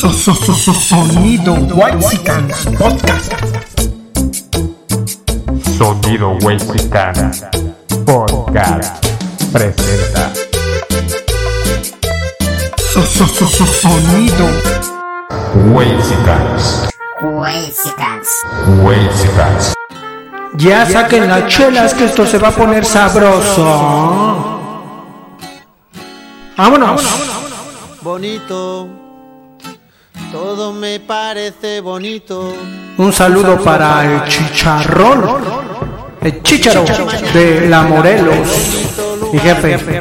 Sonido Whitesicans Podcast. Sonido Whitesicana Podcast presenta. Sonido. Whitesicans. Ya saquen las chelas que esto se va a poner sabroso. Vámonos. bonito. Todo me parece bonito. Un saludo para el chicharrón. El chicharo de la Morelos. Mi jefe.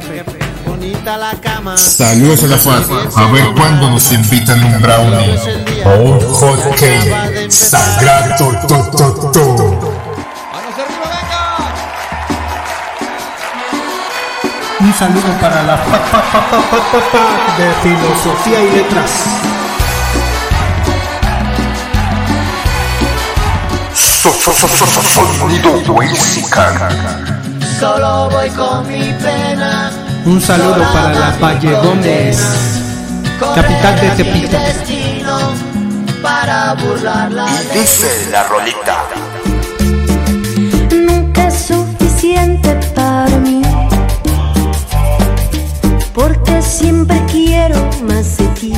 Bonita la cama. Saludos a la FAD. A ver cuándo nos invitan un brownie o un hot cake. Sagrado to, to, to. Un saludo para la pa de filosofía y letras. Sonido Whitezican. Solo voy con mi pena. Un saludo para la Valle Gómez, capital de Tepito. Para burlarla. Dice la rolita. nunca es suficiente para mí. Porque siempre quiero más de ti.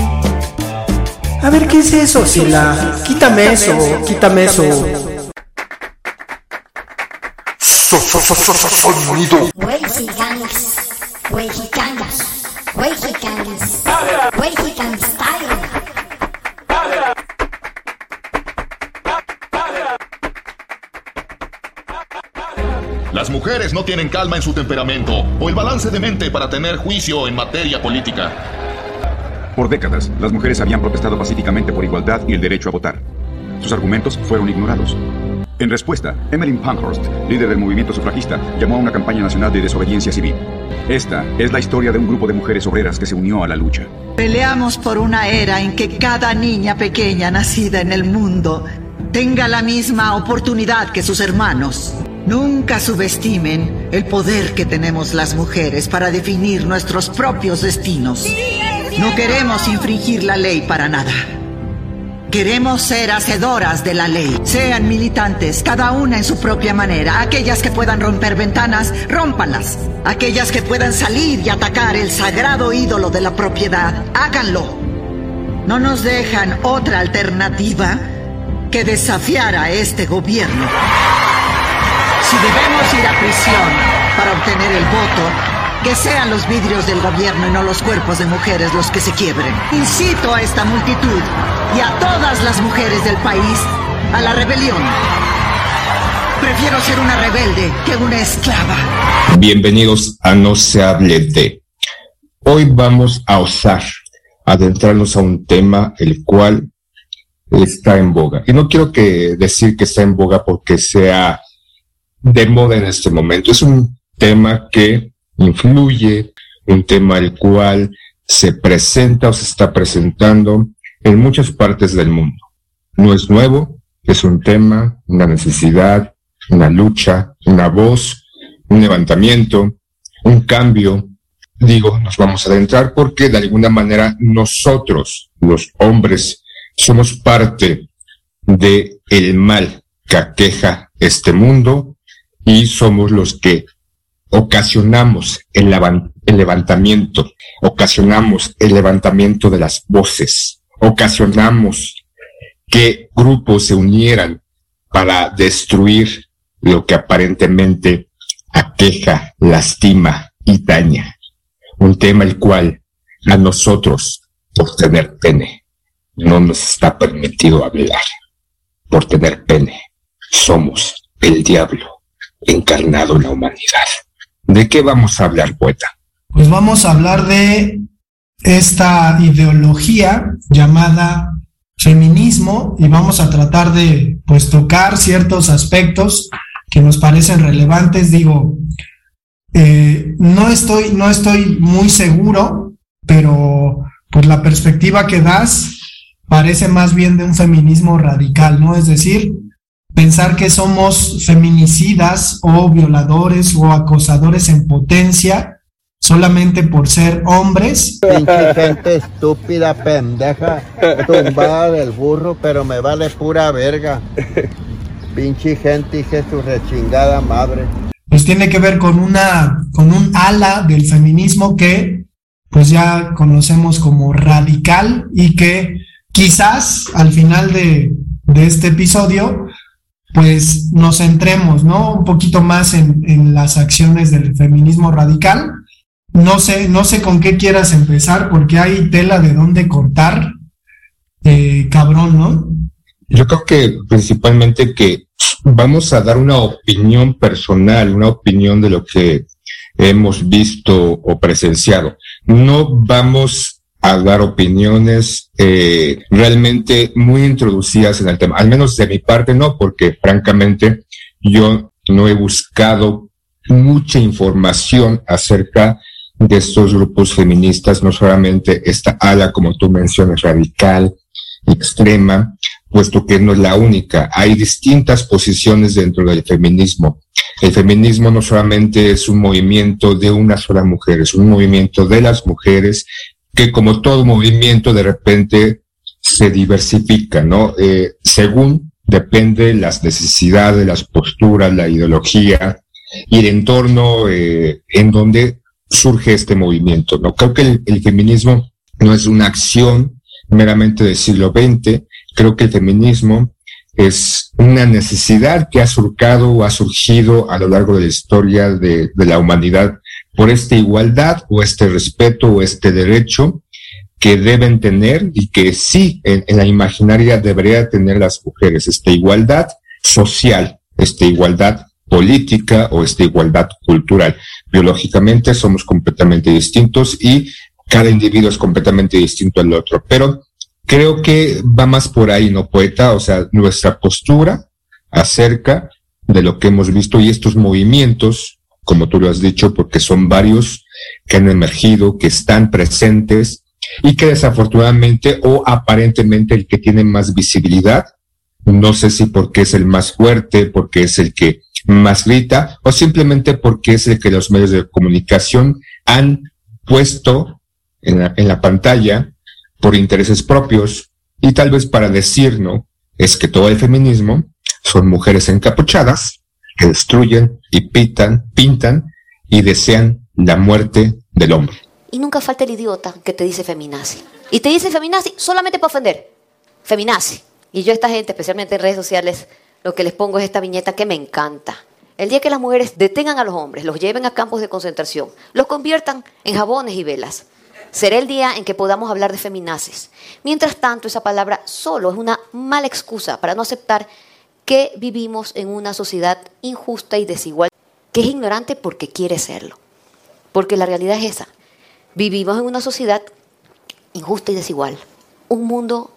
A ver, ¿qué es eso, Sila? Quítame eso, quítame eso. Sonido style. Las mujeres no tienen calma en su temperamento o el balance de mente para tener juicio en materia política. Por décadas, las mujeres habían protestado pacíficamente por igualdad y el derecho a votar. Sus argumentos fueron ignorados. En respuesta, Emmeline Pankhurst, líder del movimiento sufragista, llamó a una campaña nacional de desobediencia civil. Esta es la historia de un grupo de mujeres obreras que se unió a la lucha. Peleamos por una era en que cada niña pequeña nacida en el mundo tenga la misma oportunidad que sus hermanos. Nunca subestimen el poder que tenemos las mujeres para definir nuestros propios destinos. No queremos infringir la ley para nada. Queremos ser hacedoras de la ley. Sean militantes, cada una en su propia manera. Aquellas que puedan romper ventanas, rómpanlas. Aquellas que puedan salir y atacar el sagrado ídolo de la propiedad, háganlo. No nos dejan otra alternativa que desafiar a este gobierno. Si debemos ir a prisión para obtener el voto, que sean los vidrios del gobierno y no los cuerpos de mujeres los que se quiebren. Incito a esta multitud y a todas las mujeres del país a la rebelión. Prefiero ser una rebelde que una esclava. Bienvenidos a No se hable de. Hoy vamos a osar adentrarnos a un tema el cual está en boga. Y no quiero que decir que está en boga porque sea de moda en este momento. Es un tema que influye, un tema el cual se presenta o se está presentando en muchas partes del mundo. No es nuevo, es un tema, una necesidad, una lucha, una voz, un levantamiento, un cambio. Digo, nos vamos a adentrar porque de alguna manera nosotros, los hombres, somos parte de el mal que aqueja este mundo y somos los que ocasionamos el, levan- el levantamiento, ocasionamos el levantamiento de las voces, ocasionamos que grupos se unieran para destruir lo que aparentemente aqueja, lastima y daña. Un tema el cual a nosotros, por tener pene, no nos está permitido hablar. Por tener pene, somos el diablo encarnado en la humanidad. ¿De qué vamos a hablar, poeta? Pues vamos a hablar de esta ideología llamada feminismo y vamos a tratar de pues tocar ciertos aspectos que nos parecen relevantes. Digo, eh, no estoy, no estoy muy seguro, pero pues la perspectiva que das parece más bien de un feminismo radical, ¿no? Es decir, pensar que somos feminicidas o violadores o acosadores en potencia solamente por ser hombres. Pinche gente estúpida, pendeja, tumbada del burro, pero me vale pura verga. Pinche gente, hija su rechingada madre. Pues tiene que ver con una, con un ala del feminismo que pues ya conocemos como radical y que quizás al final de, de este episodio pues nos centremos, ¿no? Un poquito más en, en, las acciones del feminismo radical. No sé, no sé con qué quieras empezar, porque hay tela de dónde contar, eh, cabrón, ¿no? Yo creo que principalmente que vamos a dar una opinión personal, una opinión de lo que hemos visto o presenciado. No vamos a dar opiniones eh, realmente muy introducidas en el tema. Al menos de mi parte no, porque francamente yo no he buscado mucha información acerca de estos grupos feministas, no solamente esta ala, como tú mencionas, radical, extrema, puesto que no es la única. Hay distintas posiciones dentro del feminismo. El feminismo no solamente es un movimiento de una sola mujer, es un movimiento de las mujeres que como todo movimiento de repente se diversifica, ¿no? Eh, según depende las necesidades, las posturas, la ideología y el entorno eh, en donde surge este movimiento, ¿no? Creo que el, feminismo no es una acción meramente del siglo XX, creo que el feminismo es una necesidad que ha surcado o ha surgido a lo largo de la historia de la humanidad por esta igualdad o este respeto o este derecho que deben tener y que sí en, la imaginaria debería tener las mujeres, esta igualdad social, esta igualdad política o esta igualdad cultural. Biológicamente somos completamente distintos y cada individuo es completamente distinto al otro, pero creo que va más por ahí, ¿no, poeta? O sea, nuestra postura acerca de lo que hemos visto y estos movimientos como tú lo has dicho, porque son varios que han emergido, que están presentes y que desafortunadamente o aparentemente el que tiene más visibilidad, no sé si porque es el más fuerte, porque es el que más grita o simplemente porque es el que los medios de comunicación han puesto en la, en la pantalla por intereses propios y tal vez para decir, ¿no? Es que todo el feminismo son mujeres encapuchadas que destruyen y pitan, pintan y desean la muerte del hombre. Y nunca falta el idiota que te dice feminazi. Y te dice feminazi solamente para ofender. Feminazi. Y yo a esta gente, especialmente en redes sociales, lo que les pongo es esta viñeta que me encanta. El día que las mujeres detengan a los hombres, los lleven a campos de concentración, los conviertan en jabones y velas, será el día en que podamos hablar de feminazis. Mientras tanto, esa palabra solo es una mala excusa para no aceptar que vivimos en una sociedad injusta y desigual, que es ignorante porque quiere serlo. Porque la realidad es esa. Vivimos en una sociedad injusta y desigual. Un mundo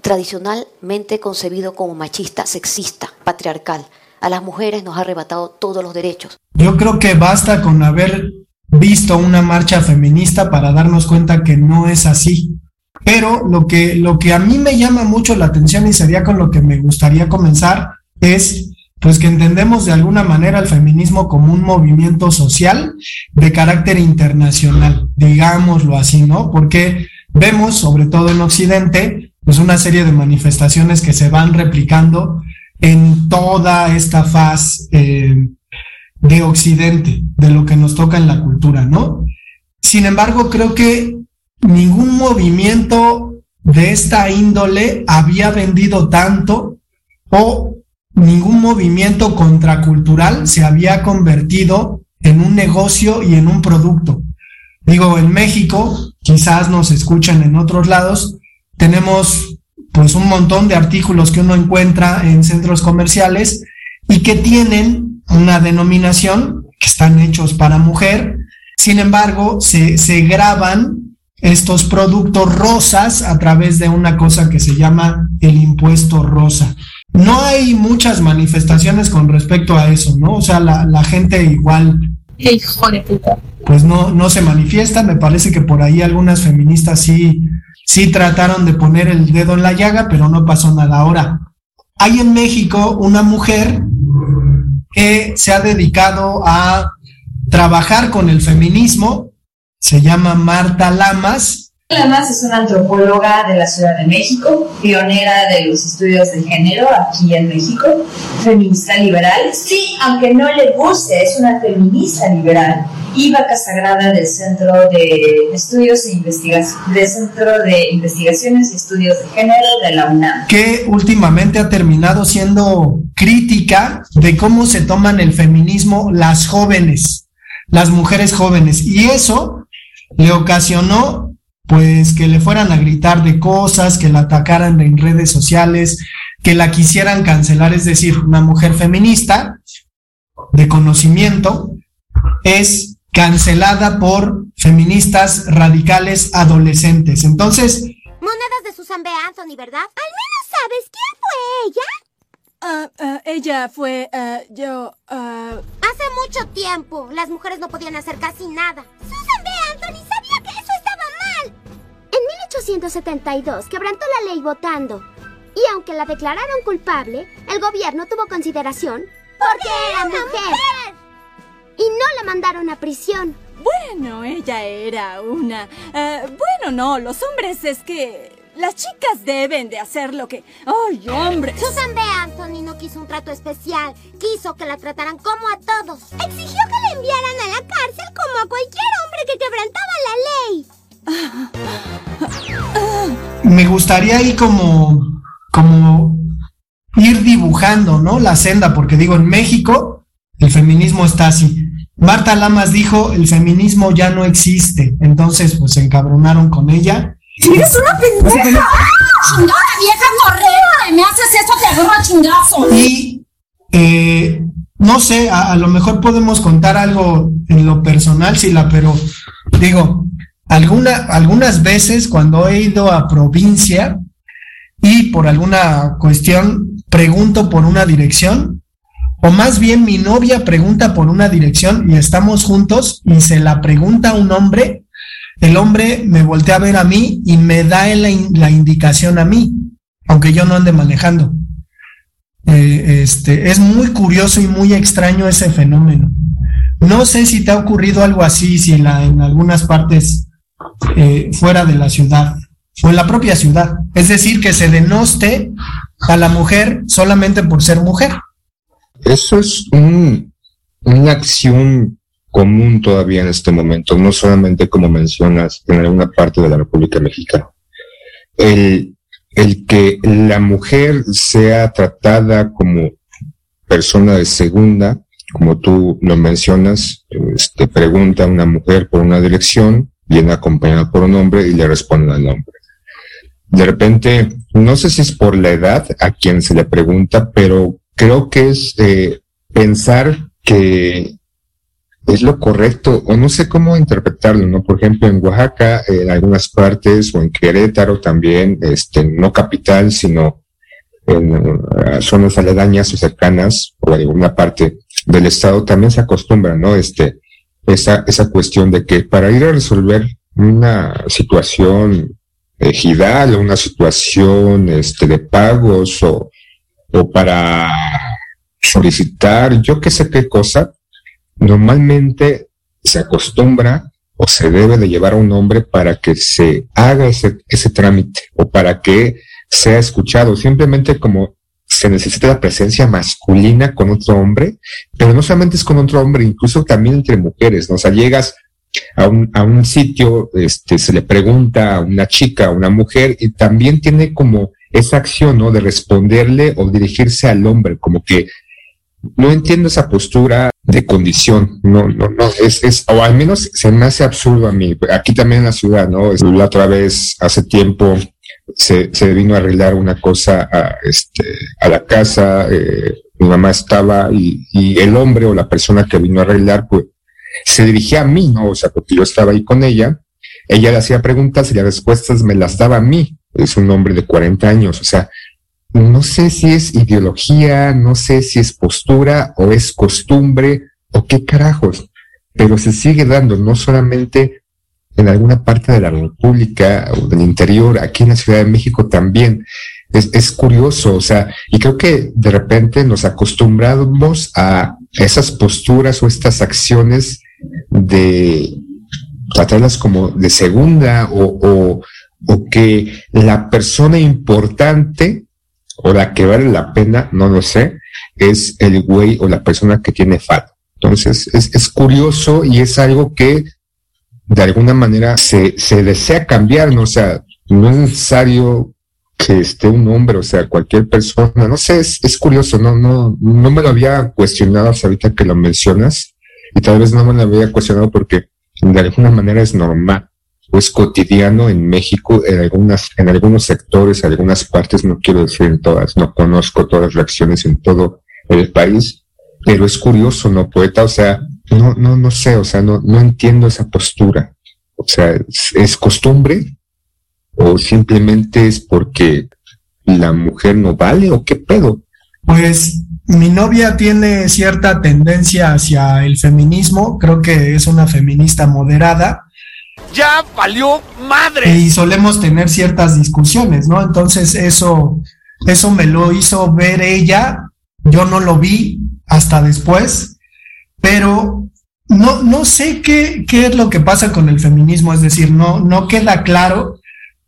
tradicionalmente concebido como machista, sexista, patriarcal. A las mujeres nos ha arrebatado todos los derechos. Yo creo que basta con haber visto una marcha feminista para darnos cuenta que no es así. Pero lo que, lo que a mí me llama mucho la atención y sería con lo que me gustaría comenzar es pues que entendemos de alguna manera el feminismo como un movimiento social de carácter internacional, digámoslo así, ¿no? Porque vemos, sobre todo en Occidente, pues una serie de manifestaciones que se van replicando en toda esta faz eh, de Occidente, de lo que nos toca en la cultura, ¿no? Sin embargo, creo que ningún movimiento de esta índole había vendido tanto o ningún movimiento contracultural se había convertido en un negocio y en un producto. Digo, en México, quizás nos escuchan en otros lados, tenemos pues un montón de artículos que uno encuentra en centros comerciales y que tienen una denominación que están hechos para mujer, sin embargo, se, se graban estos productos rosas a través de una cosa que se llama el impuesto rosa. No hay muchas manifestaciones con respecto a eso, ¿no? O sea, la, la gente igual... Hijo de puta. Pues no, no se manifiesta, me parece que por ahí algunas feministas sí, sí trataron de poner el dedo en la llaga, pero no pasó nada. Ahora, hay en México una mujer que se ha dedicado a trabajar con el feminismo se llama Marta Lamas. Lamas es una antropóloga de la Ciudad de México, pionera de los estudios de género aquí en México, feminista liberal. Sí, aunque no le guste, es una feminista liberal y vaca sagrada del Centro de Estudios e Investigaciones, del Centro de Investigaciones y Estudios de Género de la UNAM. Que últimamente ha terminado siendo crítica de cómo se toman el feminismo las jóvenes, las mujeres jóvenes. Y eso le ocasionó pues que le fueran a gritar de cosas, que la atacaran en redes sociales, que la quisieran cancelar, es decir, una mujer feminista de conocimiento es cancelada por feministas radicales adolescentes. Entonces, Monedas de Susan B. Anthony, ¿verdad? Al menos sabes quién fue ella. Ah, ah, ella fue ah, yo. Hace mucho tiempo, las mujeres no podían hacer casi nada. Susan B. Anthony sabía que eso estaba mal. En 1872 quebrantó la ley votando. Y aunque la declararon culpable, el gobierno tuvo consideración porque era mujer. Y no la mandaron a prisión. Bueno, ella era una... eh, bueno, no, los hombres es que... Las chicas deben de hacer lo que... ¡Ay, hombre! Susan B. Anthony no quiso un trato especial. Quiso que la trataran como a todos. Exigió que la enviaran a la cárcel como a cualquier hombre que quebrantaba la ley. me gustaría ahí como, como ir dibujando, ¿no? La senda, porque digo, en México el feminismo está así. Marta Lamas dijo, el feminismo ya no existe. Entonces, pues se encabronaron con ella. ¡Eres una pendeja! ¡Chingada vieja corriente! ¡Me haces eso, te agarro a chingazo! Y eh, no sé, a, a lo mejor podemos contar algo en lo personal, Sila, pero digo, alguna, algunas veces cuando he ido a provincia y por alguna cuestión pregunto por una dirección, o más bien mi novia pregunta por una dirección y estamos juntos y se la pregunta a un hombre, el hombre me voltea a ver a mí y me da la, la indicación a mí, aunque yo no ande manejando. Eh, este, es muy curioso y muy extraño ese fenómeno. No sé si te ha ocurrido algo así, si en algunas partes eh, fuera de la ciudad o en la propia ciudad. Es decir, que se denoste a la mujer solamente por ser mujer. Eso es un- una acción común todavía en este momento, no solamente como mencionas en alguna parte de la República Mexicana. El, el que la mujer sea tratada como persona de segunda, como tú lo mencionas, este, pregunta a una mujer por una dirección, viene acompañada por un hombre y le responde al hombre. De repente, no sé si es por la edad a quien se le pregunta, pero creo que es eh, pensar que es lo correcto, o no sé cómo interpretarlo, ¿no? Por ejemplo, en Oaxaca, en algunas partes, o en Querétaro también, este, no capital, sino en eh, zonas aledañas o cercanas, o en alguna parte del estado, también se acostumbra, ¿no? Este, esa, esa cuestión de que para ir a resolver una situación ejidal o una situación este, de pagos o, o para solicitar yo qué sé qué cosa, normalmente se acostumbra o se debe de llevar a un hombre para que se haga ese, ese trámite o para que sea escuchado, simplemente como se necesita la presencia masculina con otro hombre, pero no solamente es con otro hombre, incluso también entre mujeres, ¿no? O sea, llegas a un, a un sitio, este, se le pregunta a una chica, a una mujer, y también tiene como esa acción, ¿no? De responderle o dirigirse al hombre, como que no entiendo esa postura de condición, no, no, no, es, es, o al menos se me hace absurdo a mí. Aquí también en la ciudad, ¿no? La otra vez, hace tiempo, se, se vino a arreglar una cosa a, este, a la casa, eh, mi mamá estaba y, y el hombre o la persona que vino a arreglar, pues, se dirigía a mí, ¿no? O sea, porque yo estaba ahí con ella, ella le hacía preguntas y las respuestas me las daba a mí. Es un hombre de 40 años, o sea, no sé si es ideología, no sé si es postura o es costumbre o qué carajos, pero se sigue dando no solamente en alguna parte de la República o del interior, aquí en la Ciudad de México también. Es, es curioso, o sea, y creo que de repente nos acostumbramos a esas posturas o estas acciones de, tratarlas como de segunda o, o, o que la persona importante o la que vale la pena, no lo sé, es el güey o la persona que tiene falta. Entonces, es, es curioso y es algo que de alguna manera se, se desea cambiar, ¿no? O sea, no es necesario que esté un hombre, o sea, cualquier persona, no sé, es, es curioso, no, no, no me lo había cuestionado hasta ahorita que lo mencionas, y tal vez no me lo había cuestionado porque de alguna manera es normal es cotidiano en México en algunas, en algunos sectores, en algunas partes, no quiero decir en todas, no conozco todas las reacciones en todo el país, pero es curioso, ¿no, poeta? O sea, no, no, no sé, o sea, no, no entiendo esa postura. O sea, ¿es, es costumbre? ¿O simplemente es porque la mujer no vale? ¿O qué pedo? Pues mi novia tiene cierta tendencia hacia el feminismo, creo que es una feminista moderada. Ya valió madre. Y solemos tener ciertas discusiones, ¿no? Entonces eso, eso me lo hizo ver ella, yo no lo vi hasta después, pero no, no sé qué, qué es lo que pasa con el feminismo, es decir, no, no queda claro.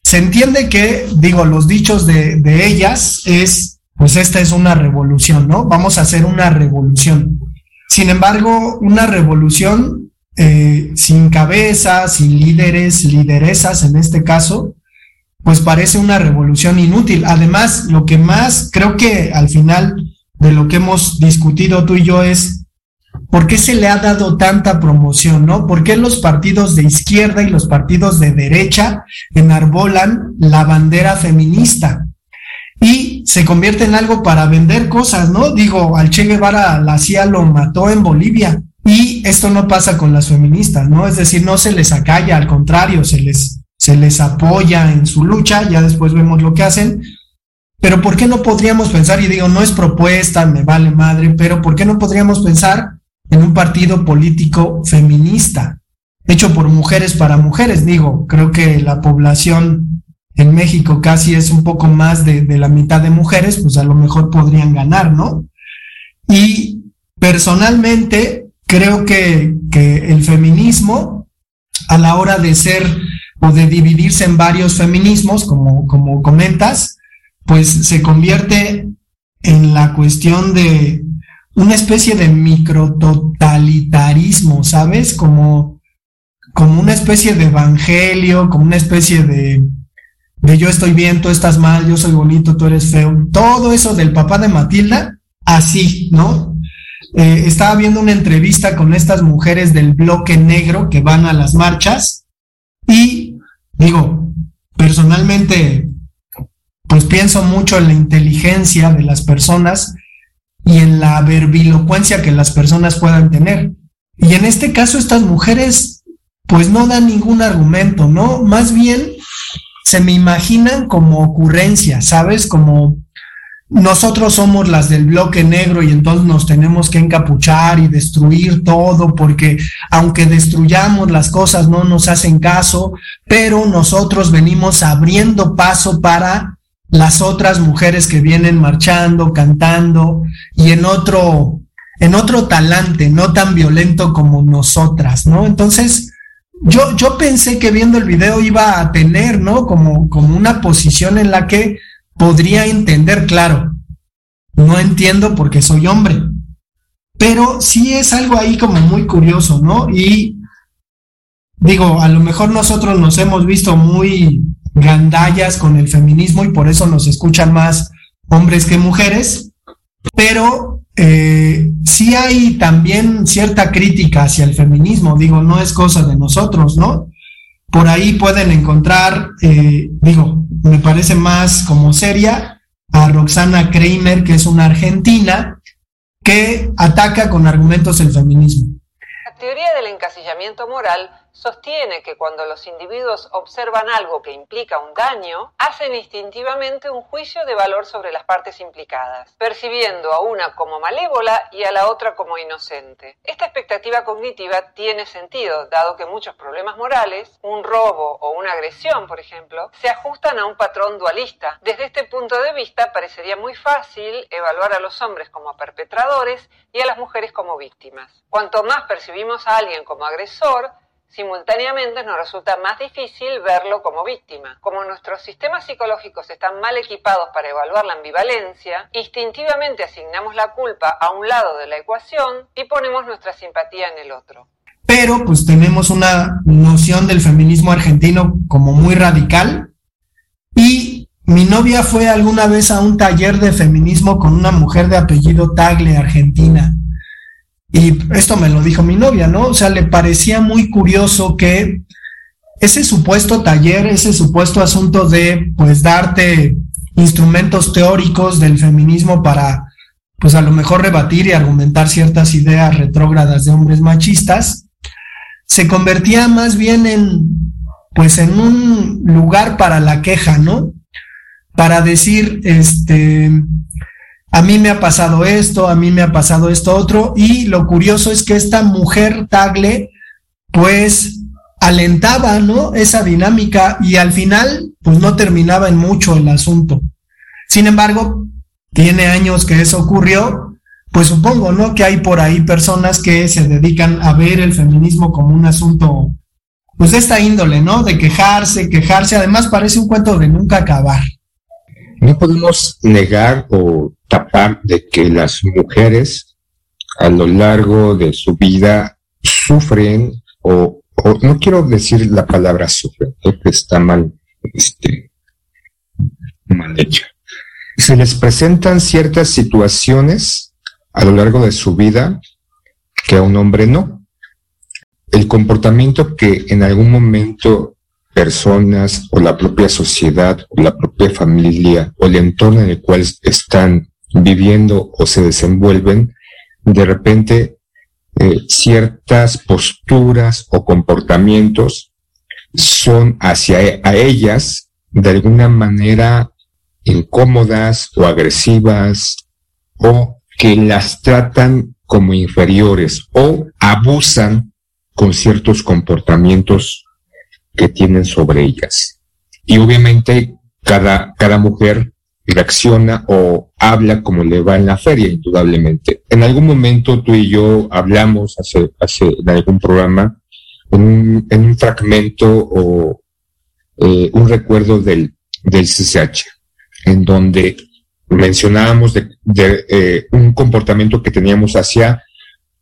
Se entiende que, digo, los dichos de, de ellas es pues esta es una revolución, ¿no? Vamos a hacer una revolución. Sin embargo, una revolución eh, sin cabeza, sin líderes, lideresas en este caso, pues parece una revolución inútil. Además, lo que más creo que al final de lo que hemos discutido tú y yo es por qué se le ha dado tanta promoción, ¿no? ¿Por qué los partidos de izquierda y los partidos de derecha enarbolan la bandera feminista? y se convierte en algo para vender cosas, ¿no? Digo, al Che Guevara la CIA lo mató en Bolivia y esto no pasa con las feministas, ¿no? Es decir, no se les acalla, al contrario, se les, se les apoya en su lucha, ya después vemos lo que hacen, pero ¿por qué no podríamos pensar, y digo, no es propuesta, me vale madre, pero ¿por qué no podríamos pensar en un partido político feminista, hecho por mujeres para mujeres? Digo, creo que la población en México casi es un poco más de, de, la mitad de mujeres, pues a lo mejor podrían ganar, ¿no? Y personalmente creo que, que el feminismo, a la hora de ser o de dividirse en varios feminismos, como, como comentas, pues se convierte en la cuestión de una especie de micrototalitarismo, ¿sabes? Como, como una especie de evangelio, como una especie de, de yo estoy bien, tú estás mal, yo soy bonito, tú eres feo, todo eso del papá de Matilda, así, ¿no? Eh, estaba viendo una entrevista con estas mujeres del bloque negro que van a las marchas y digo, personalmente, pues pienso mucho en la inteligencia de las personas y en la verbilocuencia que las personas puedan tener. Y en este caso estas mujeres, pues no dan ningún argumento, ¿no? Más bien se me imaginan como ocurrencia, ¿sabes? Como nosotros somos las del bloque negro y entonces nos tenemos que encapuchar y destruir todo porque aunque destruyamos las cosas no nos hacen caso, pero nosotros venimos abriendo paso para las otras mujeres que vienen marchando, cantando y en otro en otro talante, no tan violento como nosotras, ¿no? Entonces, yo, yo pensé que viendo el video iba a tener, ¿no? Como, como una posición en la que podría entender, claro, no entiendo porque soy hombre, pero sí es algo ahí como muy curioso, ¿no? Y digo, a lo mejor nosotros nos hemos visto muy gandallas con el feminismo y por eso nos escuchan más hombres que mujeres, pero eh, sí hay también cierta crítica hacia el feminismo, digo, no es cosa de nosotros, ¿no? Por ahí pueden encontrar, eh, digo, me parece más como seria, a Roxana Kramer, que es una argentina, que ataca con argumentos el feminismo. La teoría del encasillamiento moral sostiene que cuando los individuos observan algo que implica un daño, hacen instintivamente un juicio de valor sobre las partes implicadas, percibiendo a una como malévola y a la otra como inocente. Esta expectativa cognitiva tiene sentido, dado que muchos problemas morales, un robo o una agresión, por ejemplo, se ajustan a un patrón dualista. Desde este punto de vista, parecería muy fácil evaluar a los hombres como perpetradores y a las mujeres como víctimas. Cuanto más percibimos a alguien como agresor, Simultáneamente nos resulta más difícil verlo como víctima. Como nuestros sistemas psicológicos están mal equipados para evaluar la ambivalencia, instintivamente asignamos la culpa a un lado de la ecuación y ponemos nuestra simpatía en el otro. Pero pues tenemos una noción del feminismo argentino como muy radical y mi novia fue alguna vez a un taller de feminismo con una mujer de apellido Tagle, argentina. Y esto me lo dijo mi novia, ¿no? O sea, le parecía muy curioso que ese supuesto taller, ese supuesto asunto de, pues, darte instrumentos teóricos del feminismo para, pues, a lo mejor rebatir y argumentar ciertas ideas retrógradas de hombres machistas, se convertía más bien en, pues, en un lugar para la queja, ¿no? Para decir, este, a mí me ha pasado esto, a mí me ha pasado esto otro, y lo curioso es que esta mujer Tagle, pues alentaba, ¿no? Esa dinámica y al final, pues no terminaba en mucho el asunto. Sin embargo, tiene años que eso ocurrió, pues supongo, ¿no? Que hay por ahí personas que se dedican a ver el feminismo como un asunto, pues de esta índole, ¿no? De quejarse, quejarse, además parece un cuento de nunca acabar. No podemos negar o tapar de que las mujeres a lo largo de su vida sufren o, no quiero decir la palabra sufren, porque está mal, este, mal hecha. Se les presentan ciertas situaciones a lo largo de su vida que a un hombre no. El comportamiento que en algún momento personas o la propia sociedad o la propia familia o el entorno en el cual están viviendo o se desenvuelven, de repente eh, ciertas posturas o comportamientos son hacia e, ellas de alguna manera incómodas o agresivas o que las tratan como inferiores o abusan con ciertos comportamientos que tienen sobre ellas. Y obviamente cada, cada mujer reacciona o habla como le va en la feria, indudablemente. En algún momento tú y yo hablamos hace, hace en algún programa, en un, en un fragmento o eh, un recuerdo del, del CCH, en donde mencionábamos de, de eh, un comportamiento que teníamos hacia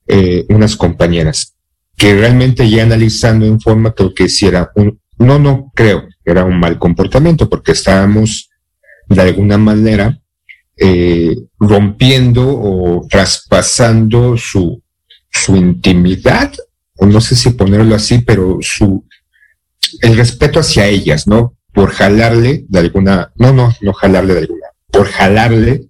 eh, unas compañeras que realmente ya analizando en forma creo que si era un, no, no creo era un mal comportamiento porque estábamos de alguna manera eh, rompiendo o traspasando su, su intimidad, o no sé si ponerlo así, pero su, el respeto hacia ellas, ¿no? Por jalarle de alguna, no, no, no jalarle de alguna, por jalarle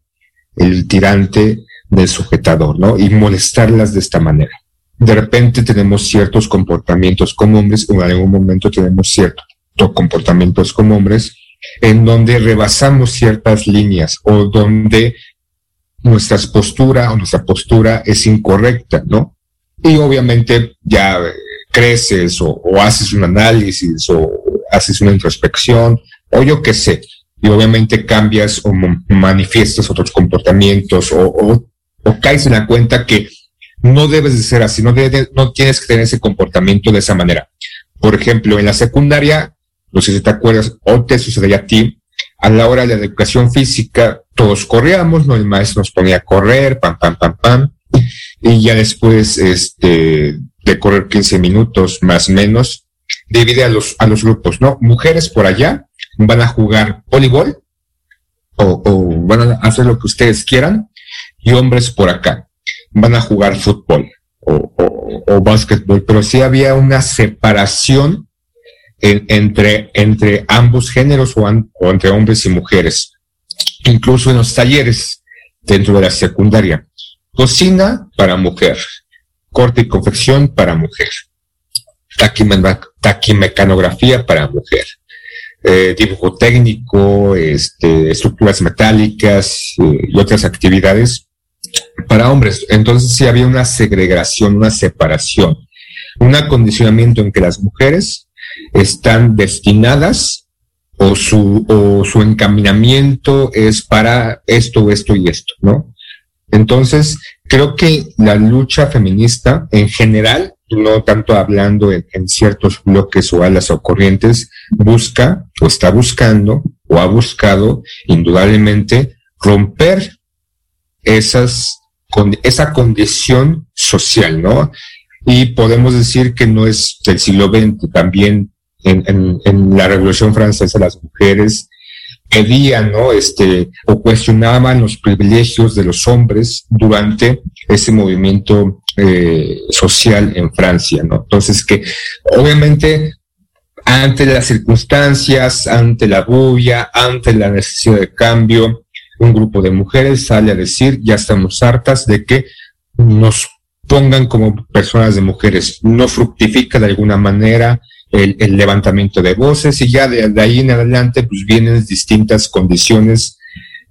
el tirante del sujetador, ¿no? Y molestarlas de esta manera de repente tenemos ciertos comportamientos como hombres o en algún momento tenemos ciertos comportamientos como hombres en donde rebasamos ciertas líneas o donde nuestra postura o nuestra postura es incorrecta, ¿no? Y obviamente ya creces o, haces un análisis o haces una introspección o yo qué sé, y obviamente cambias o manifiestas otros comportamientos o caes en la cuenta que no debes de ser así, no, no tienes que tener ese comportamiento de esa manera. Por ejemplo, en la secundaria, no sé si te acuerdas, o te sucedía a ti, a la hora de la educación física, todos corríamos, ¿no? El maestro nos ponía a correr, pam, pam, pam, pam, y ya después, este, de correr 15 minutos más o menos, divide a los, a los grupos, ¿no? Mujeres por allá van a jugar voleibol, o, o van a hacer lo que ustedes quieran, y hombres por acá van a jugar fútbol o, o, básquetbol, pero sí había una separación entre, entre ambos géneros o, o entre hombres y mujeres, incluso en los talleres dentro de la secundaria. Cocina para mujer, corte y confección para mujer, taquimecanografía para mujer, eh, dibujo técnico, este, estructuras metálicas eh, y otras actividades para hombres. Entonces sí había una segregación, una separación, un acondicionamiento en que las mujeres están destinadas o su, o su encaminamiento es para esto, esto y esto, ¿no? Entonces, creo que la lucha feminista en general no tanto hablando en, en, ciertos bloques o alas o corrientes, busca o está buscando o ha buscado indudablemente romper esas, con, esa condición social, ¿no? Y podemos decir que no es del siglo XX, también en, la Revolución Francesa las mujeres pedían, ¿no? Este, o cuestionaban los privilegios de los hombres durante ese movimiento eh, social en Francia, ¿no? Entonces que obviamente ante las circunstancias, ante la bulla, ante la necesidad de cambio, un grupo de mujeres sale a decir, ya estamos hartas de que nos pongan como personas de mujeres, no fructifica de alguna manera el, levantamiento de voces y ya de, de, ahí en adelante pues vienen distintas condiciones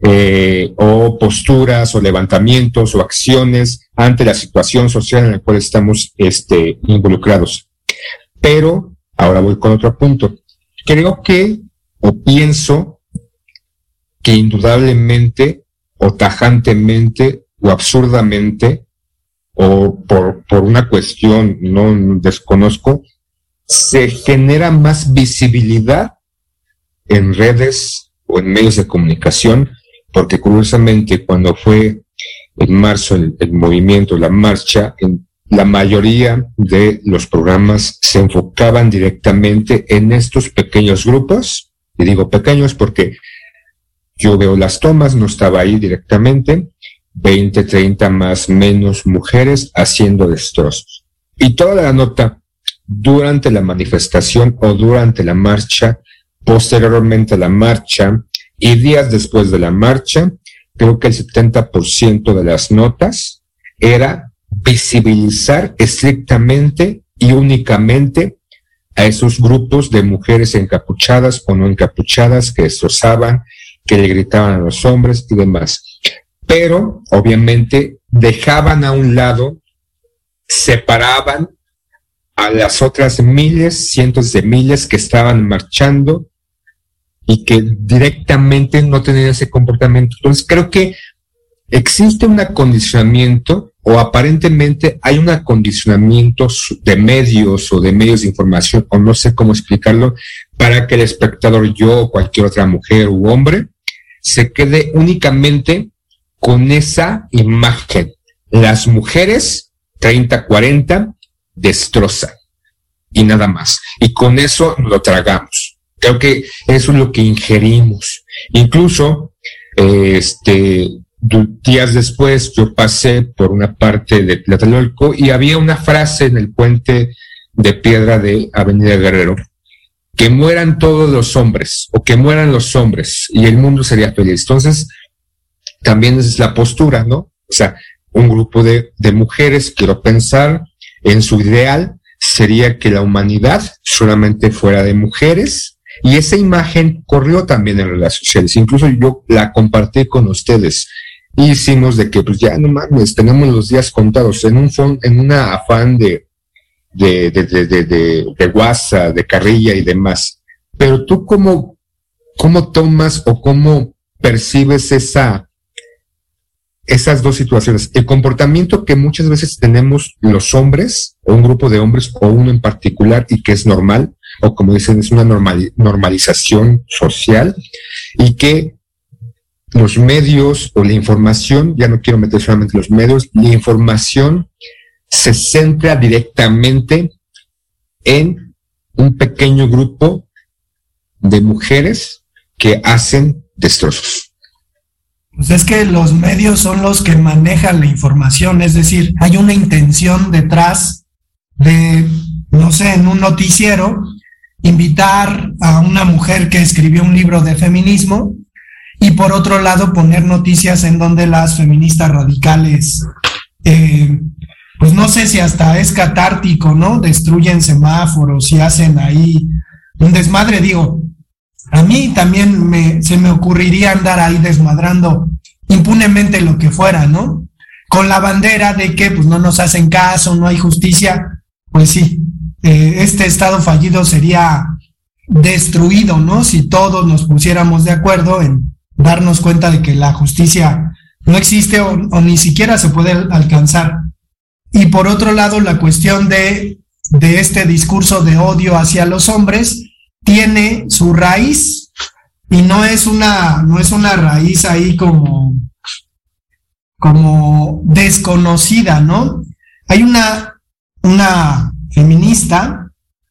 eh, o posturas o levantamientos o acciones ante la situación social en la cual estamos este, involucrados. Pero ahora voy con otro punto. Creo que o pienso indudablemente o tajantemente o absurdamente o por, por una cuestión no desconozco, se genera más visibilidad en redes o en medios de comunicación, porque curiosamente cuando fue en marzo el, el movimiento, la marcha, en la mayoría de los programas se enfocaban directamente en estos pequeños grupos, y digo pequeños porque yo veo las tomas, no estaba ahí directamente, 20, 30 más menos mujeres haciendo destrozos. Y toda la nota durante la manifestación o durante la marcha, posteriormente a la marcha y días después de la marcha, creo que el 70% de las notas era visibilizar estrictamente y únicamente a esos grupos de mujeres encapuchadas o no encapuchadas que destrozaban, que le gritaban a los hombres y demás. Pero, obviamente, dejaban a un lado, separaban a las otras miles, cientos de miles que estaban marchando y que directamente no tenían ese comportamiento. Entonces creo que existe un acondicionamiento o aparentemente hay un acondicionamiento de medios o de medios de información o no sé cómo explicarlo para que el espectador, yo o cualquier otra mujer u hombre, se quede únicamente con esa imagen. Las mujeres 30, 40 destrozan y nada más. Y con eso lo tragamos. Creo que eso es lo que ingerimos. Incluso, este, días después yo pasé por una parte de Tlatelolco y había una frase en el puente de piedra de Avenida Guerrero, que mueran todos los hombres o que mueran los hombres y el mundo sería feliz. Entonces, también es la postura, ¿no? O sea, un grupo de, de mujeres, quiero pensar, en su ideal sería que la humanidad solamente fuera de mujeres y esa imagen corrió también en redes sociales. Incluso yo la compartí con ustedes. Hicimos de que, pues ya no mames, tenemos los días contados en un fon, en una afán de, de, de, de, de, guasa, de carrilla y demás. Pero tú cómo, cómo tomas o cómo percibes esa, esas dos situaciones. El comportamiento que muchas veces tenemos los hombres, o un grupo de hombres, o uno en particular, y que es normal, o como dicen, es una normal, normalización social, y que los medios o la información, ya no quiero meter solamente los medios, la información se centra directamente en un pequeño grupo de mujeres que hacen destrozos. Pues es que los medios son los que manejan la información, es decir, hay una intención detrás de, no sé, en un noticiero, invitar a una mujer que escribió un libro de feminismo y por otro lado poner noticias en donde las feministas radicales, eh, pues no sé si hasta es catártico, ¿no? Destruyen semáforos y hacen ahí un desmadre, digo, a mí también me, se me ocurriría andar ahí desmadrando impunemente lo que fuera, ¿no? Con la bandera de que pues no nos hacen caso, no hay justicia, pues sí, eh, este estado fallido sería destruido, ¿no? Si todos nos pusiéramos de acuerdo en darnos cuenta de que la justicia no existe o, o ni siquiera se puede alcanzar. Y por otro lado, la cuestión de, de este discurso de odio hacia los hombres tiene su raíz y no es una, no es una raíz ahí como, como desconocida, ¿no? Hay una, una feminista,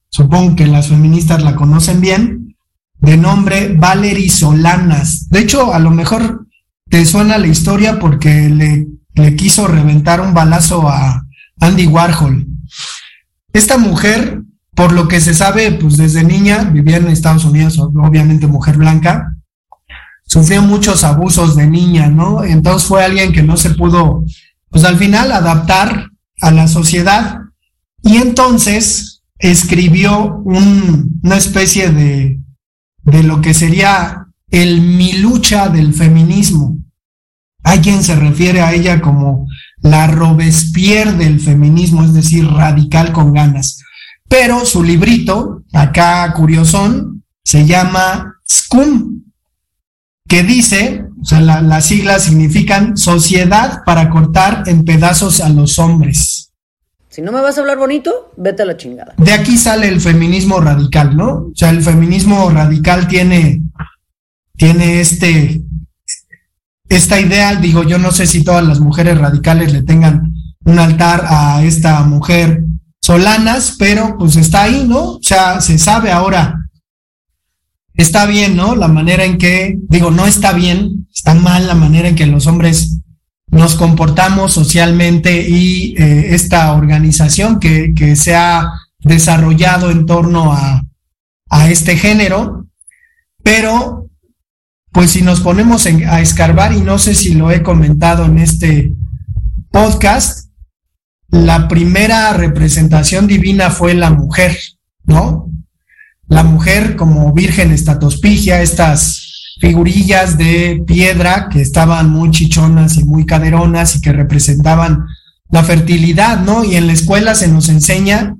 supongo que las feministas la conocen bien, de nombre Valerie Solanas. De hecho, a lo mejor te suena la historia porque le, le quiso reventar un balazo a Andy Warhol. Esta mujer, por lo que se sabe, pues desde niña vivía en Estados Unidos, obviamente mujer blanca, sufrió muchos abusos de niña, ¿no? Entonces fue alguien que no se pudo, pues al final adaptar a la sociedad y entonces escribió un, una especie de, de lo que sería el mi lucha del feminismo. Hay quien se refiere a ella como la Robespierre del feminismo, es decir, radical con ganas. Pero su librito, acá curiosón, se llama SCUM, que dice, o sea, la, las siglas significan Sociedad para cortar en pedazos a los hombres. Si no me vas a hablar bonito, vete a la chingada. De aquí sale el feminismo radical, ¿no? O sea, el feminismo radical tiene, tiene este, esta idea, digo, yo no sé si todas las mujeres radicales le tengan un altar a esta mujer Solanas, pero pues está ahí, ¿no? O sea, se sabe ahora. Está bien, ¿no? La manera en que, digo, no está bien, está mal la manera en que los hombres nos comportamos socialmente y eh, esta organización que, que, se ha desarrollado en torno a, a este género, pero pues si nos ponemos a escarbar, y no sé si lo he comentado en este podcast, la primera representación divina fue la mujer, ¿no? La mujer como virgen estatospigia, estas figurillas de piedra que estaban muy chichonas y muy caderonas y que representaban la fertilidad, ¿no? Y en la escuela se nos enseña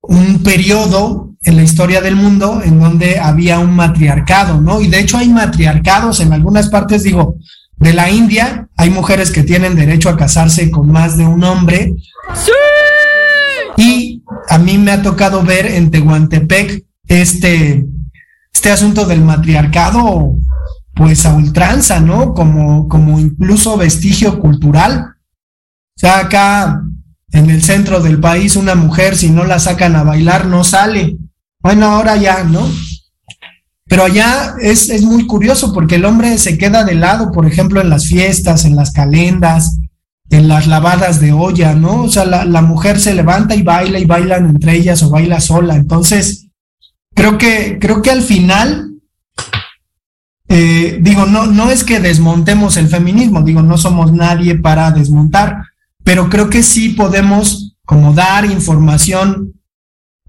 un periodo en la historia del mundo en donde había un matriarcado, ¿no? Y de hecho hay matriarcados en algunas partes, digo, de la India, hay mujeres que tienen derecho a casarse con más de un hombre. ¡Sí! Y a mí me ha tocado ver en Tehuantepec este, este asunto del matriarcado, pues a ultranza, ¿no? Como, como incluso vestigio cultural. O sea, acá en el centro del país una mujer si no la sacan a bailar no sale. Bueno, ahora ya, ¿no? Pero allá es, es, muy curioso porque el hombre se queda de lado, por ejemplo, en las fiestas, en las calendas, en las lavadas de olla, ¿no? O sea, la, la mujer se levanta y baila y bailan entre ellas o baila sola. Entonces, creo que, creo que al final, eh, digo, no, no es que desmontemos el feminismo, digo, no somos nadie para desmontar, pero creo que sí podemos como dar información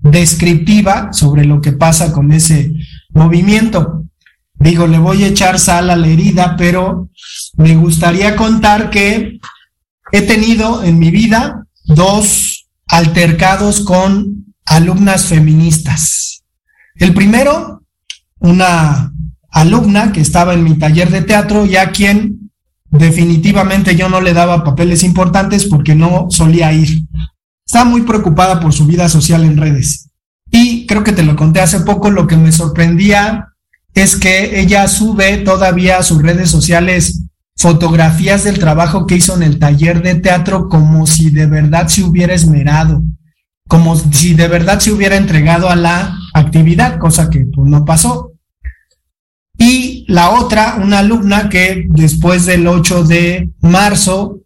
descriptiva sobre lo que pasa con ese movimiento. Digo, le voy a echar sal a la herida, pero me gustaría contar que he tenido en mi vida dos altercados con alumnas feministas. El primero, una alumna que estaba en mi taller de teatro y a quien definitivamente yo no le daba papeles importantes porque no solía ir. Estaba muy preocupada por su vida social en redes. Y creo que te lo conté hace poco, lo que me sorprendía es que ella sube todavía a sus redes sociales fotografías del trabajo que hizo en el taller de teatro como si de verdad se hubiera esmerado, como si de verdad se hubiera entregado a la actividad, cosa que pues, no pasó. Y la otra, una alumna que después del 8 de marzo,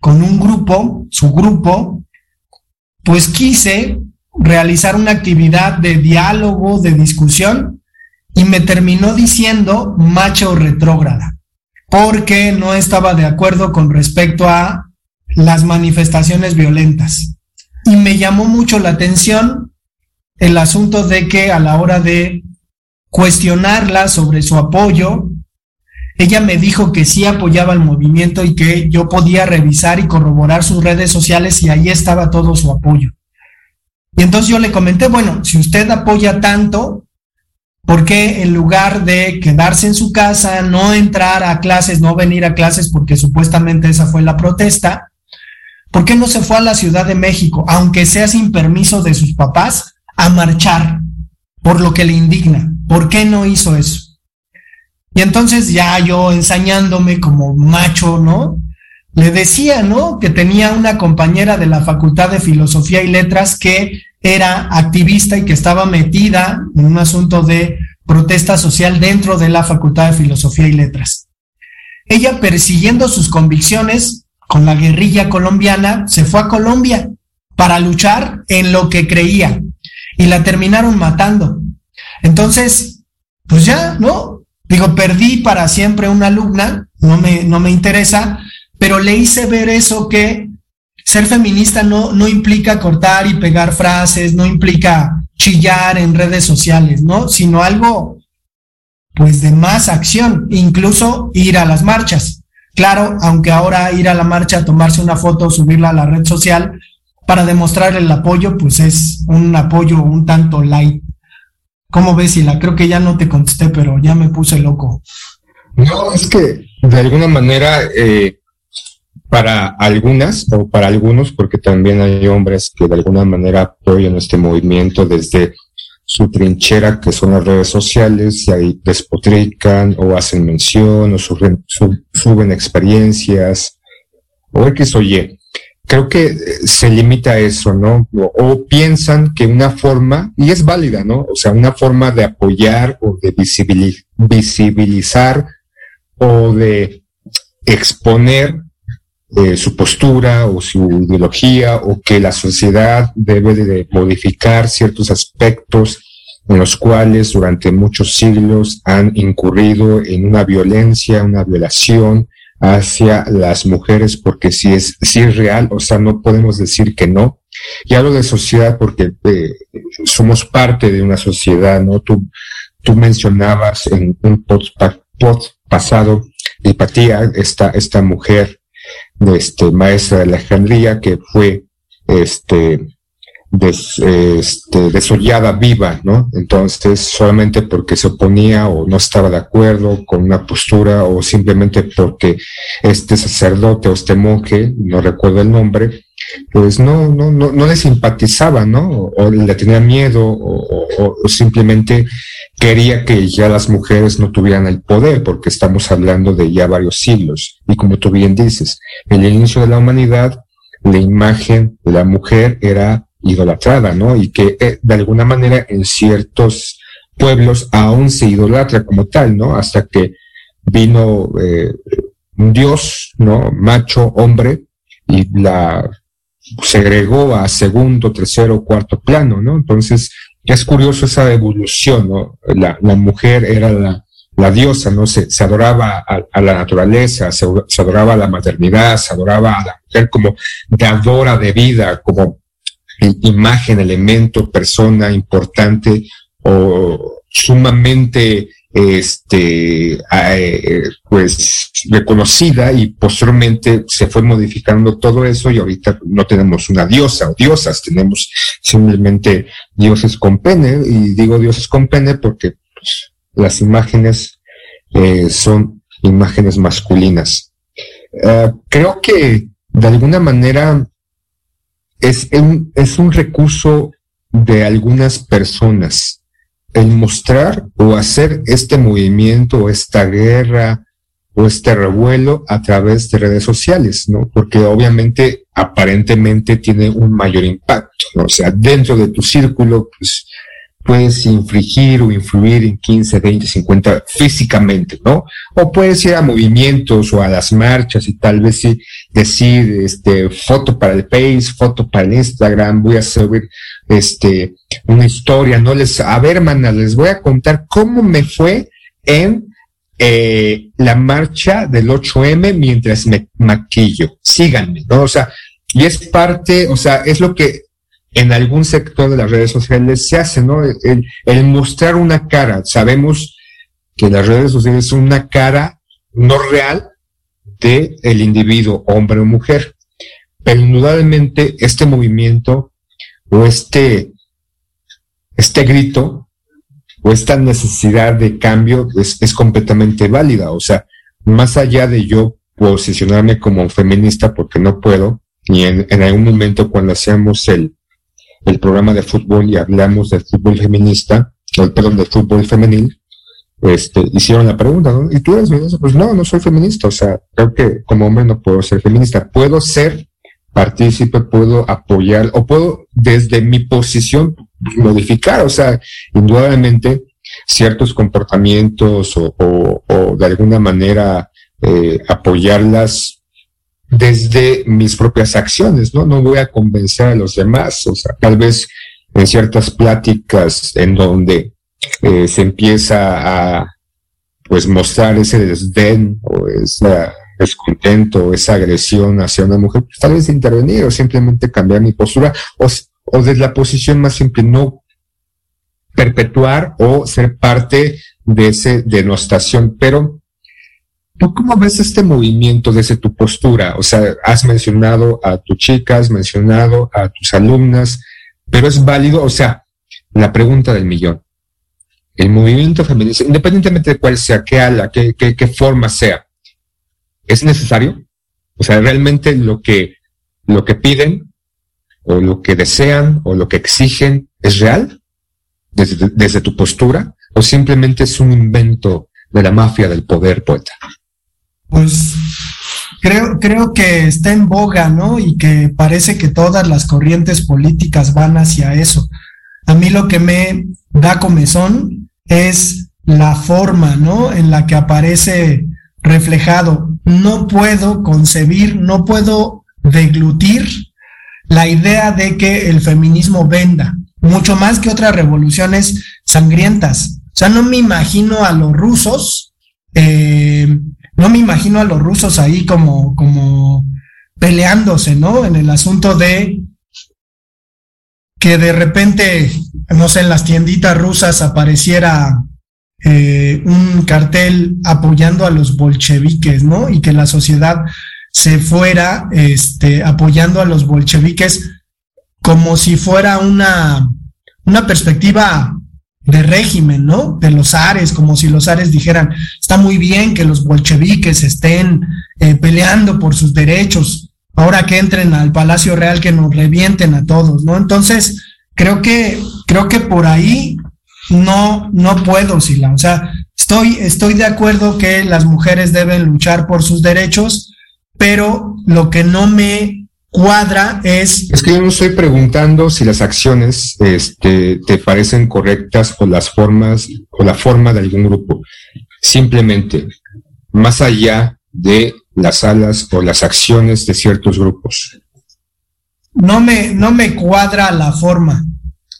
con un grupo, su grupo, pues quise realizar una actividad de diálogo, de discusión, y me terminó diciendo macho retrógrada, porque no estaba de acuerdo con respecto a las manifestaciones violentas. Y me llamó mucho la atención el asunto de que a la hora de cuestionarla sobre su apoyo, ella me dijo que sí apoyaba el movimiento y que yo podía revisar y corroborar sus redes sociales y ahí estaba todo su apoyo. Y entonces yo le comenté, bueno, si usted apoya tanto, ¿por qué en lugar de quedarse en su casa, no entrar a clases, no venir a clases, porque supuestamente esa fue la protesta, ¿Por qué no se fue a la Ciudad de México, aunque sea sin permiso de sus papás, a marchar por lo que le indigna? ¿Por qué no hizo eso? Y entonces ya yo ensañándome como macho, ¿no? Le decía, ¿no? Que tenía una compañera de la Facultad de Filosofía y Letras que era activista y que estaba metida en un asunto de protesta social dentro de la Facultad de Filosofía y Letras. Ella persiguiendo sus convicciones con la guerrilla colombiana, se fue a Colombia para luchar en lo que creía y la terminaron matando. Entonces, pues ya, ¿no? Digo, perdí para siempre una alumna, no me, no me interesa, pero le hice ver eso que ser feminista no, no implica cortar y pegar frases, no implica chillar en redes sociales, ¿no? Sino algo, pues, de más acción, incluso ir a las marchas. Claro, aunque ahora ir a la marcha, tomarse una foto, subirla a la red social para demostrar el apoyo, pues es un apoyo un tanto light. ¿Cómo ves, Sila? Creo que ya no te contesté, pero ya me puse loco. No, es que de alguna manera, eh, para algunas o para algunos, porque también hay hombres que de alguna manera apoyan este movimiento desde su trinchera, que son las redes sociales, y ahí despotrican o hacen mención o suben, suben experiencias o X o Y. Creo que eh, se limita a eso, ¿no? O, piensan que una forma, y es válida, ¿no? O sea, una forma de apoyar o de visibilizar o de exponer eh, su postura o su ideología o que la sociedad debe de modificar ciertos aspectos en los cuales durante muchos siglos han incurrido en una violencia, una violación hacia las mujeres, porque si es, si es real, o sea, no podemos decir que no. Y hablo de sociedad porque eh, somos parte de una sociedad, ¿no? Tú, tú mencionabas en un post, pasado, Hipatía, esta, esta mujer este, maestra de Alejandría que fue este, este, desollada viva, ¿no? Entonces, solamente porque se oponía o no estaba de acuerdo con una postura o simplemente porque este sacerdote o este monje, no recuerdo el nombre, pues no, no, no, no le simpatizaba, ¿no? O, le tenía miedo o, o, simplemente quería que ya las mujeres no tuvieran el poder, porque estamos hablando de ya varios siglos. Y como tú bien dices, en el inicio de la humanidad, la imagen de la mujer era idolatrada, ¿no? Y que eh, de alguna manera en ciertos pueblos aún se idolatra como tal, ¿no? Hasta que vino eh, un dios, ¿no? Macho, hombre, y la segregó a segundo, tercero, cuarto plano, ¿no? Entonces, es curioso esa evolución, ¿no? La, mujer era la, diosa, ¿no? Se, adoraba a, a, la naturaleza, se, se, adoraba a la maternidad, se adoraba a la mujer como dadora de vida, como imagen, elemento, persona importante o sumamente este, eh, pues reconocida y posteriormente se fue modificando todo eso y ahorita no tenemos una diosa o diosas, tenemos simplemente dioses con pene y digo dioses con pene porque pues, las imágenes eh, son imágenes masculinas. Creo que de alguna manera es un, es un recurso de algunas personas el mostrar o hacer este movimiento o esta guerra o este revuelo a través de redes sociales, ¿no? Porque obviamente aparentemente tiene un mayor impacto, ¿no? O sea, dentro de tu círculo, pues puedes infligir o influir en 15, 20, 50 físicamente, ¿no? O puedes ir a movimientos o a las marchas y tal vez sí decir, este, foto para el Face, foto para el Instagram, voy a subir, este, una historia, ¿no? Les, a ver, hermana, les voy a contar cómo me fue en eh, la marcha del 8M mientras me maquillo. Síganme, ¿no? O sea, y es parte, o sea, es lo que en algún sector de las redes sociales se hace, ¿no? El, mostrar una cara. Sabemos que las redes sociales son una cara no real de individuo, hombre o mujer. Pero indudablemente este movimiento o este, este grito o esta necesidad de cambio es, es completamente válida. O sea, más allá de yo posicionarme como feminista porque no puedo, y en, en algún momento cuando hacíamos el, el programa de fútbol y hablamos de fútbol feminista, perdón, de fútbol femenil, este, hicieron la pregunta, ¿no? ¿Y tú eres feminista? Pues no, no soy feminista, o sea, creo que como hombre no puedo ser feminista, puedo ser partícipe, puedo apoyar, o puedo desde mi posición modificar, o sea, indudablemente ciertos comportamientos o, o, o de alguna manera eh, apoyarlas desde mis propias acciones, ¿no? No voy a convencer a los demás, o sea, tal vez en ciertas pláticas en donde eh, se empieza a pues mostrar ese desdén o ese descontento, esa agresión hacia una mujer, pues, tal vez intervenir o simplemente cambiar mi postura o, o desde la posición más simple, no perpetuar o ser parte de ese denostación, pero ¿Tú cómo ves este movimiento desde tu postura? O sea, has mencionado a tu chica, has mencionado a tus alumnas, pero es válido, o sea, la pregunta del millón. El movimiento feminista, independientemente de cuál sea, qué ala, qué, qué, qué forma sea, ¿es necesario? O sea, realmente lo que, lo que piden, o lo que desean, o lo que exigen, ¿es real? Desde, desde tu postura, o simplemente es un invento de la mafia del poder, poeta. Pues creo, creo que está en boga, ¿no? Y que parece que todas las corrientes políticas van hacia eso. A mí lo que me da comezón es la forma, ¿no? En la que aparece reflejado. No puedo concebir, no puedo deglutir la idea de que el feminismo venda, mucho más que otras revoluciones sangrientas. O sea, no me imagino a los rusos eh, no me imagino a los rusos ahí como, como peleándose, ¿no? En el asunto de que de repente, no sé, en las tienditas rusas apareciera eh, un cartel apoyando a los bolcheviques, ¿no? Y que la sociedad se fuera este, apoyando a los bolcheviques como si fuera una, una perspectiva de régimen, ¿no? De los zares, como si los zares dijeran, está muy bien que los bolcheviques estén eh, peleando por sus derechos, ahora que entren al Palacio Real que nos revienten a todos, ¿no? Entonces, creo que, creo que por ahí no, no puedo, Sila. O sea, estoy, estoy de acuerdo que las mujeres deben luchar por sus derechos, pero lo que no me cuadra es... Es que yo no estoy preguntando si las acciones este, te parecen correctas o las formas o la forma de algún grupo. Simplemente, más allá de las alas o las acciones de ciertos grupos. No me, no me cuadra la forma.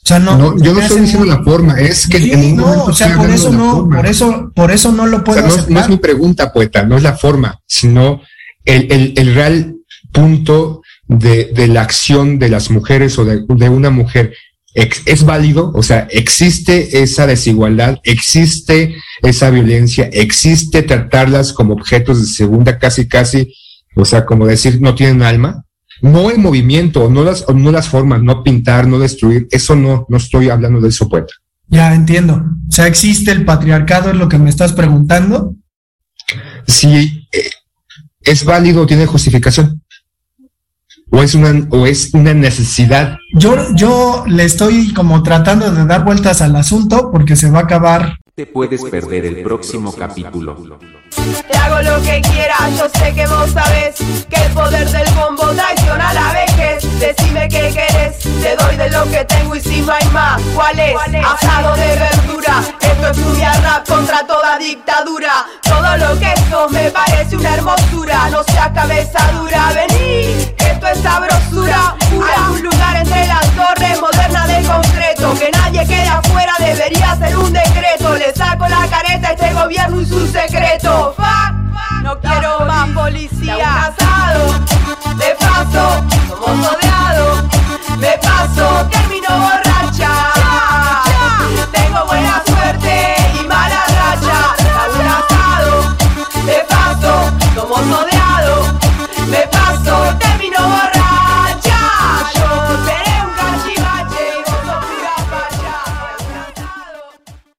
O sea, no, no yo no estoy diciendo la forma, es que sí, en no, o sea, por eso no, por eso, por eso no lo puedo o sea, no, no, es mi pregunta, poeta, no es la forma, sino el, el, el real punto de, de, la acción de las mujeres o de, de una mujer es válido, o sea, existe esa desigualdad, existe esa violencia, existe tratarlas como objetos de segunda casi casi, o sea, como decir no tienen alma, no el movimiento, no las, no las formas, no pintar, no destruir, eso no, no estoy hablando de eso, poeta. Ya entiendo. O sea, existe el patriarcado, es lo que me estás preguntando. Sí, eh, es válido, tiene justificación o es una o es una necesidad. Yo yo le estoy como tratando de dar vueltas al asunto porque se va a acabar. Te puedes perder el próximo capítulo. Te hago lo que quieras, yo sé que vos sabés que el poder del bombo traiciona a la vejez. Decime qué querés, te doy de lo que tengo y si no hay más, ¿cuál es? Asado de verdura, esto es un rap contra toda dictadura. Todo lo que sos me parece una hermosura, no sea cabeza dura, vení, esto es sabrosura. Hay un lugar entre las torres moderna de concreto, que nadie quede afuera, debería ser un decreto. Le saco la careta a este gobierno y su secreto. Fuck, no quiero más policía. Casado, de paso, somos odiados. Me paso, termino borracha. Navarra.